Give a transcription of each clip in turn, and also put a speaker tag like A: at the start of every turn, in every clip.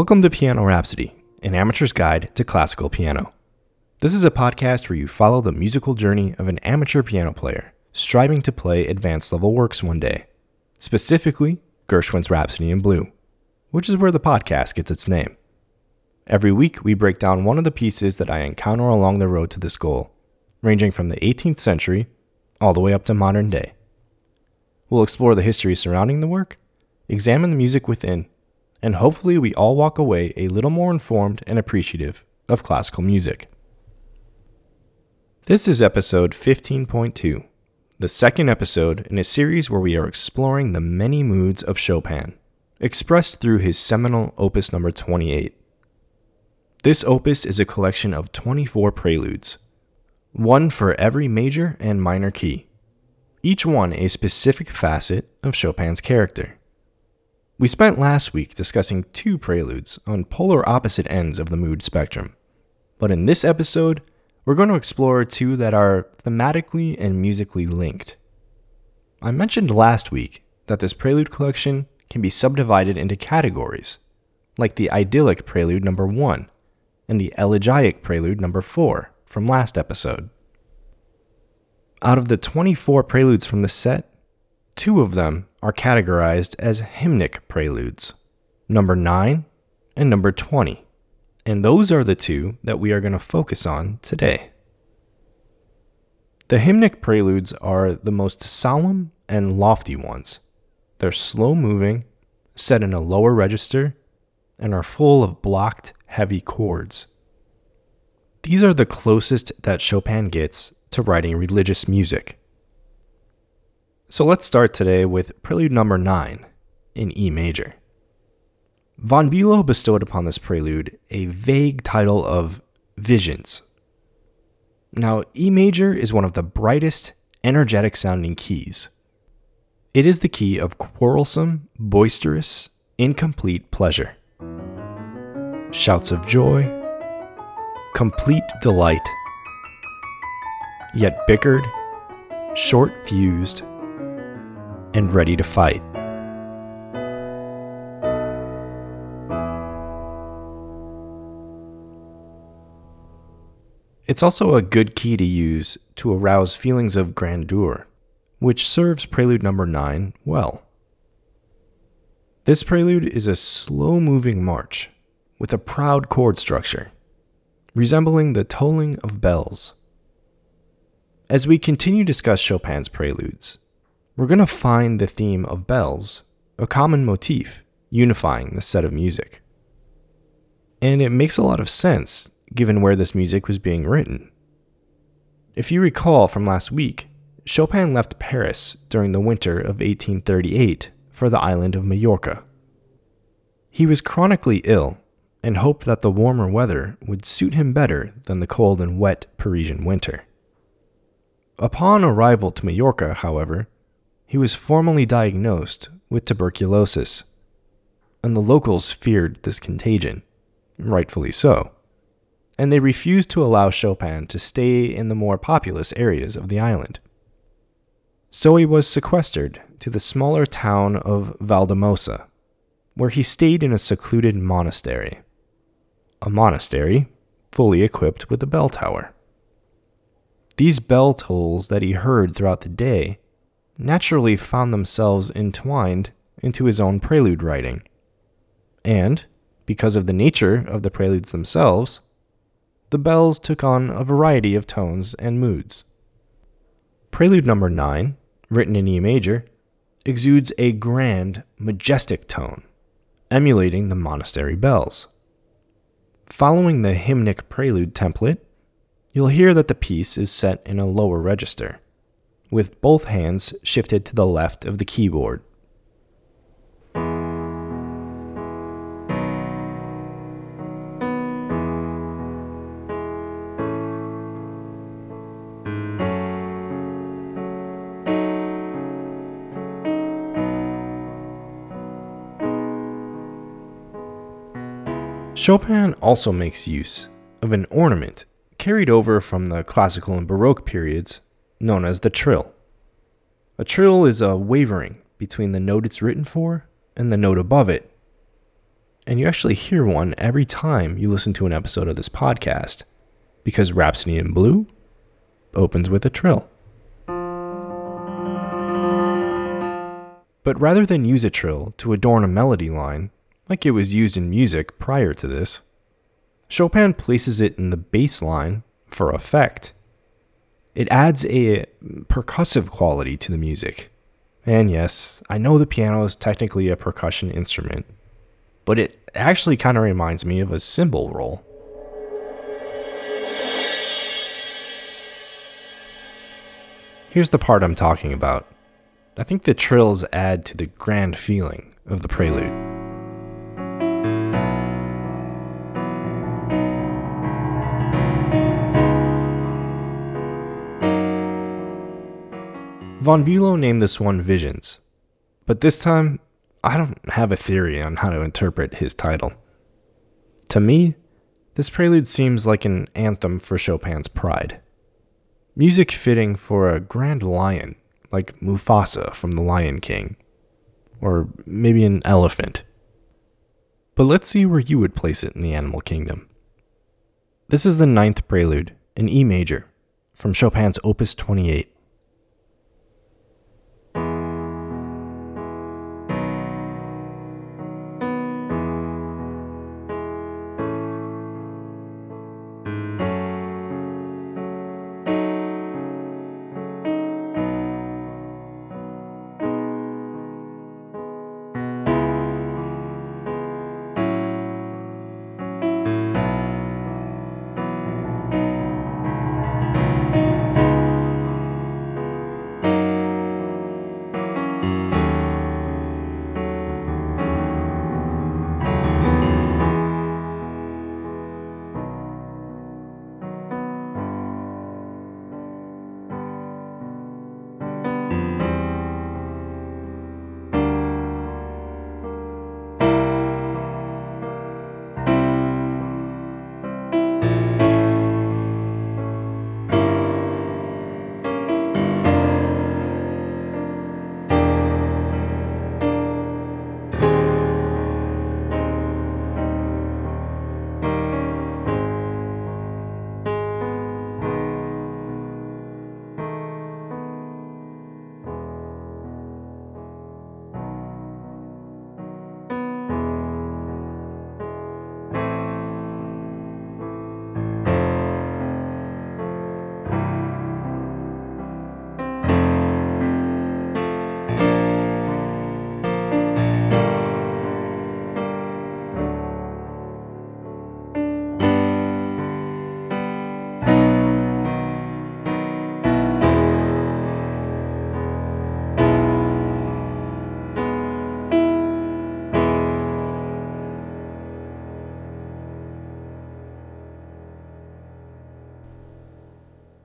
A: Welcome to Piano Rhapsody, an amateur's guide to classical piano. This is a podcast where you follow the musical journey of an amateur piano player striving to play advanced level works one day, specifically Gershwin's Rhapsody in Blue, which is where the podcast gets its name. Every week, we break down one of the pieces that I encounter along the road to this goal, ranging from the 18th century all the way up to modern day. We'll explore the history surrounding the work, examine the music within, and hopefully we all walk away a little more informed and appreciative of classical music. This is episode 15.2, the second episode in a series where we are exploring the many moods of Chopin, expressed through his seminal opus number 28. This opus is a collection of 24 preludes, one for every major and minor key, each one a specific facet of Chopin's character. We spent last week discussing two preludes on polar opposite ends of the mood spectrum, but in this episode, we're going to explore two that are thematically and musically linked. I mentioned last week that this prelude collection can be subdivided into categories, like the idyllic prelude number 1 and the elegiac prelude number 4 from last episode. Out of the 24 preludes from the set, two of them are categorized as hymnic preludes, number 9 and number 20. And those are the two that we are going to focus on today. The hymnic preludes are the most solemn and lofty ones. They're slow moving, set in a lower register, and are full of blocked, heavy chords. These are the closest that Chopin gets to writing religious music. So let's start today with Prelude number 9 in E major. Von Bülow bestowed upon this prelude a vague title of Visions. Now, E major is one of the brightest, energetic sounding keys. It is the key of quarrelsome, boisterous, incomplete pleasure. Shouts of joy, complete delight, yet bickered, short fused, and ready to fight. It's also a good key to use to arouse feelings of grandeur, which serves prelude number 9 well. This prelude is a slow moving march with a proud chord structure, resembling the tolling of bells. As we continue to discuss Chopin's preludes, we're going to find the theme of bells, a common motif unifying the set of music. And it makes a lot of sense given where this music was being written. If you recall from last week, Chopin left Paris during the winter of 1838 for the island of Majorca. He was chronically ill and hoped that the warmer weather would suit him better than the cold and wet Parisian winter. Upon arrival to Majorca, however, he was formally diagnosed with tuberculosis, and the locals feared this contagion, rightfully so and they refused to allow Chopin to stay in the more populous areas of the island. So he was sequestered to the smaller town of Valldemossa, where he stayed in a secluded monastery. A monastery fully equipped with a bell tower. These bell tolls that he heard throughout the day naturally found themselves entwined into his own prelude writing. And, because of the nature of the preludes themselves, the bells took on a variety of tones and moods. Prelude number 9, written in E major, exudes a grand, majestic tone, emulating the monastery bells. Following the hymnic prelude template, you'll hear that the piece is set in a lower register, with both hands shifted to the left of the keyboard. Chopin also makes use of an ornament carried over from the classical and baroque periods known as the trill. A trill is a wavering between the note it's written for and the note above it. and you actually hear one every time you listen to an episode of this podcast, because Rhapsody in Blue opens with a trill. But rather than use a trill to adorn a melody line, like it was used in music prior to this, Chopin places it in the bass line for effect. It adds a percussive quality to the music. And yes, I know the piano is technically a percussion instrument, but it actually kind of reminds me of a cymbal roll. Here's the part I'm talking about. I think the trills add to the grand feeling of the prelude. Von Bülow named this one Visions, but this time I don't have a theory on how to interpret his title. To me, this prelude seems like an anthem for Chopin's pride. Music fitting for a grand lion, like Mufasa from The Lion King, or maybe an elephant. But let's see where you would place it in the animal kingdom. This is the ninth prelude in E major from Chopin's Opus 28.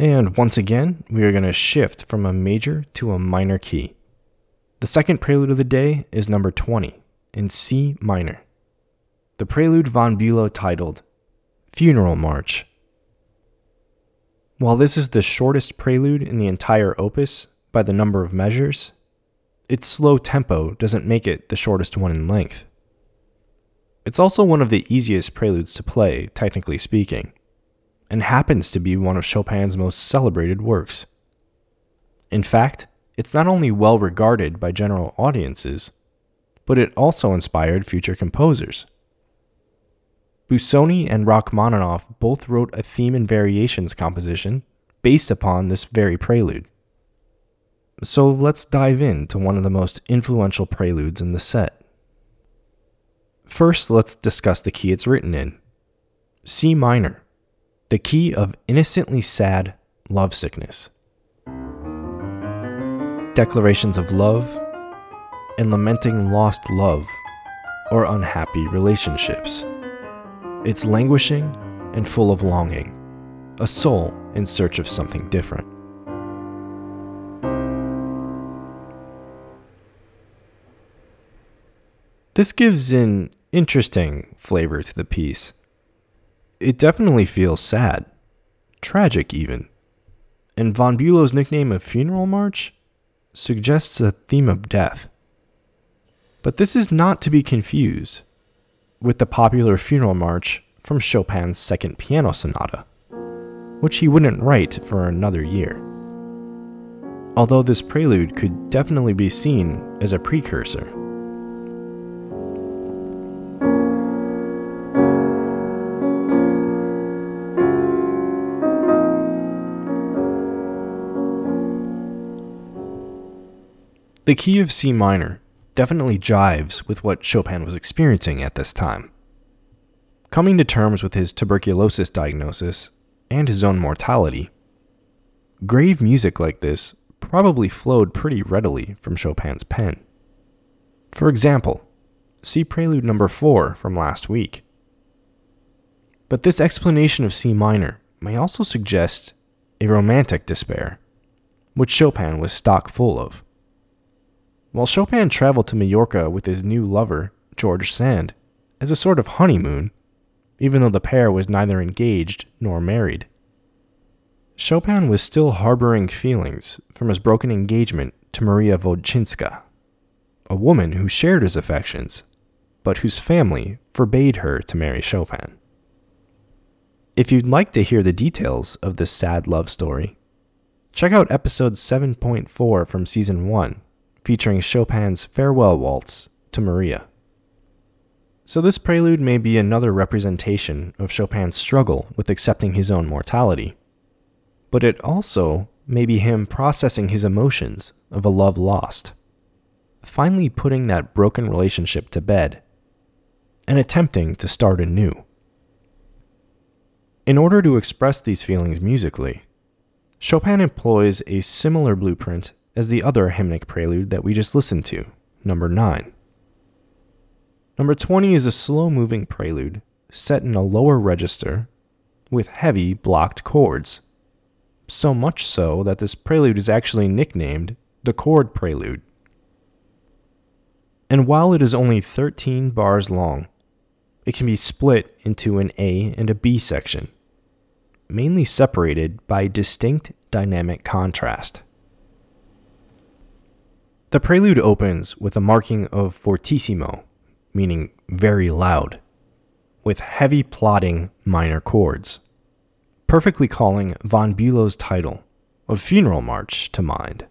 A: And once again, we are going to shift from a major to a minor key. The second prelude of the day is number 20 in C minor. The prelude von Bülow titled Funeral March. While this is the shortest prelude in the entire opus by the number of measures, its slow tempo doesn't make it the shortest one in length. It's also one of the easiest preludes to play, technically speaking and happens to be one of Chopin's most celebrated works. In fact, it's not only well regarded by general audiences, but it also inspired future composers. Busoni and Rachmaninoff both wrote a theme and variations composition based upon this very prelude. So let's dive into one of the most influential preludes in the set. First, let's discuss the key it's written in C minor the key of innocently sad lovesickness. Declarations of love and lamenting lost love or unhappy relationships. It's languishing and full of longing, a soul in search of something different. This gives an interesting flavor to the piece it definitely feels sad, tragic even. And Von Bülow's nickname of Funeral March suggests a theme of death. But this is not to be confused with the popular funeral march from Chopin's Second Piano Sonata, which he wouldn't write for another year. Although this prelude could definitely be seen as a precursor. The key of C minor definitely jives with what Chopin was experiencing at this time. Coming to terms with his tuberculosis diagnosis and his own mortality, grave music like this probably flowed pretty readily from Chopin's pen. For example, see Prelude number 4 from last week. But this explanation of C minor may also suggest a romantic despair, which Chopin was stock full of. While Chopin traveled to Majorca with his new lover, George Sand, as a sort of honeymoon, even though the pair was neither engaged nor married. Chopin was still harboring feelings from his broken engagement to Maria Wodzinska, a woman who shared his affections, but whose family forbade her to marry Chopin. If you'd like to hear the details of this sad love story, check out episode 7.4 from season 1 featuring Chopin's Farewell Waltz to Maria. So, this prelude may be another representation of Chopin's struggle with accepting his own mortality, but it also may be him processing his emotions of a love lost, finally putting that broken relationship to bed, and attempting to start anew. In order to express these feelings musically, Chopin employs a similar blueprint as the other hymnic prelude that we just listened to, number 9. Number 20 is a slow moving prelude set in a lower register with heavy blocked chords. So much so that this prelude is actually nicknamed the chord prelude. And while it is only 13 bars long, it can be split into an A and a B section, mainly separated by distinct dynamic contrast. The prelude opens with a marking of fortissimo, meaning very loud, with heavy plodding minor chords, perfectly calling von Bülow's title of Funeral March to mind.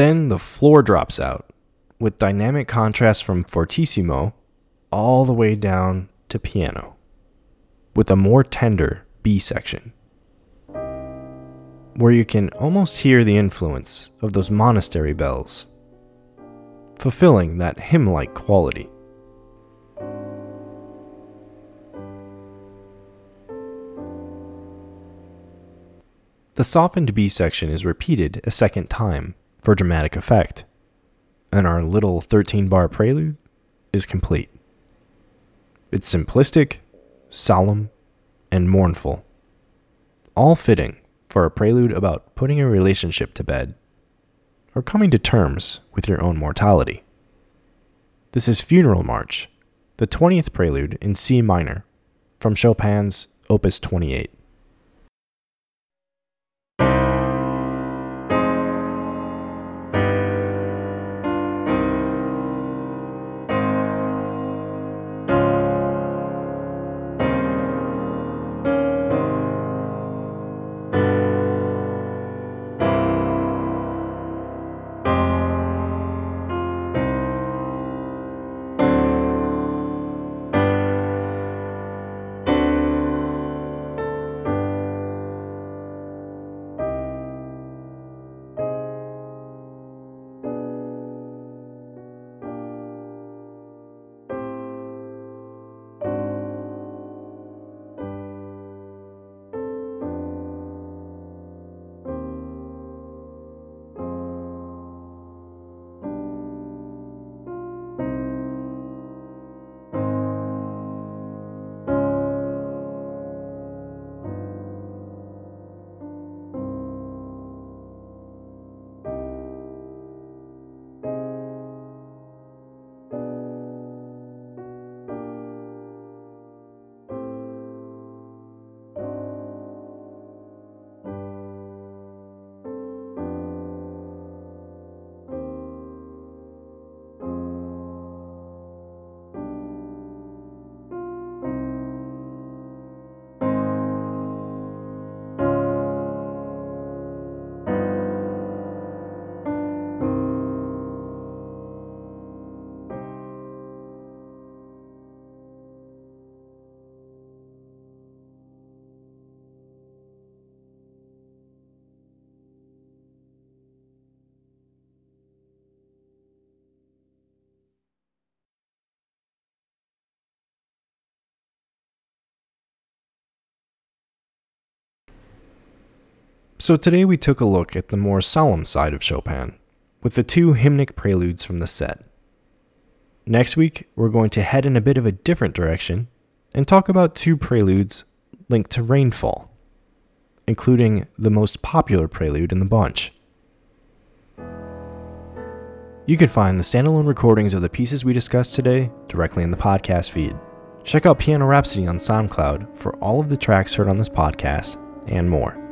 A: Then the floor drops out, with dynamic contrast from fortissimo all the way down to piano, with a more tender B section, where you can almost hear the influence of those monastery bells, fulfilling that hymn like quality. The softened B section is repeated a second time for dramatic effect. And our little 13 bar prelude is complete. It's simplistic, solemn, and mournful, all fitting for a prelude about putting a relationship to bed or coming to terms with your own mortality. This is Funeral March, the 20th prelude in C minor from Chopin's Opus 28. So today we took a look at the more solemn side of Chopin, with the two hymnic preludes from the set. Next week, we're going to head in a bit of a different direction and talk about two preludes linked to rainfall, including the most popular prelude in the bunch. You can find the standalone recordings of the pieces we discussed today directly in the podcast feed. Check out Piano Rhapsody on SoundCloud for all of the tracks heard on this podcast and more.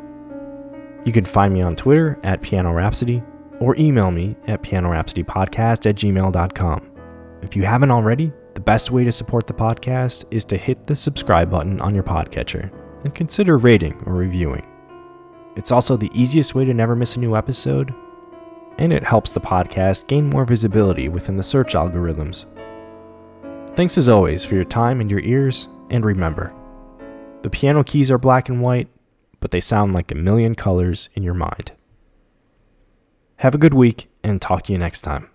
A: You can find me on Twitter at Piano Rhapsody or email me at pianorhapsodypodcast at gmail.com. If you haven't already, the best way to support the podcast is to hit the subscribe button on your podcatcher and consider rating or reviewing. It's also the easiest way to never miss a new episode, and it helps the podcast gain more visibility within the search algorithms. Thanks as always for your time and your ears, and remember, the piano keys are black and white, but they sound like a million colors in your mind. Have a good week, and talk to you next time.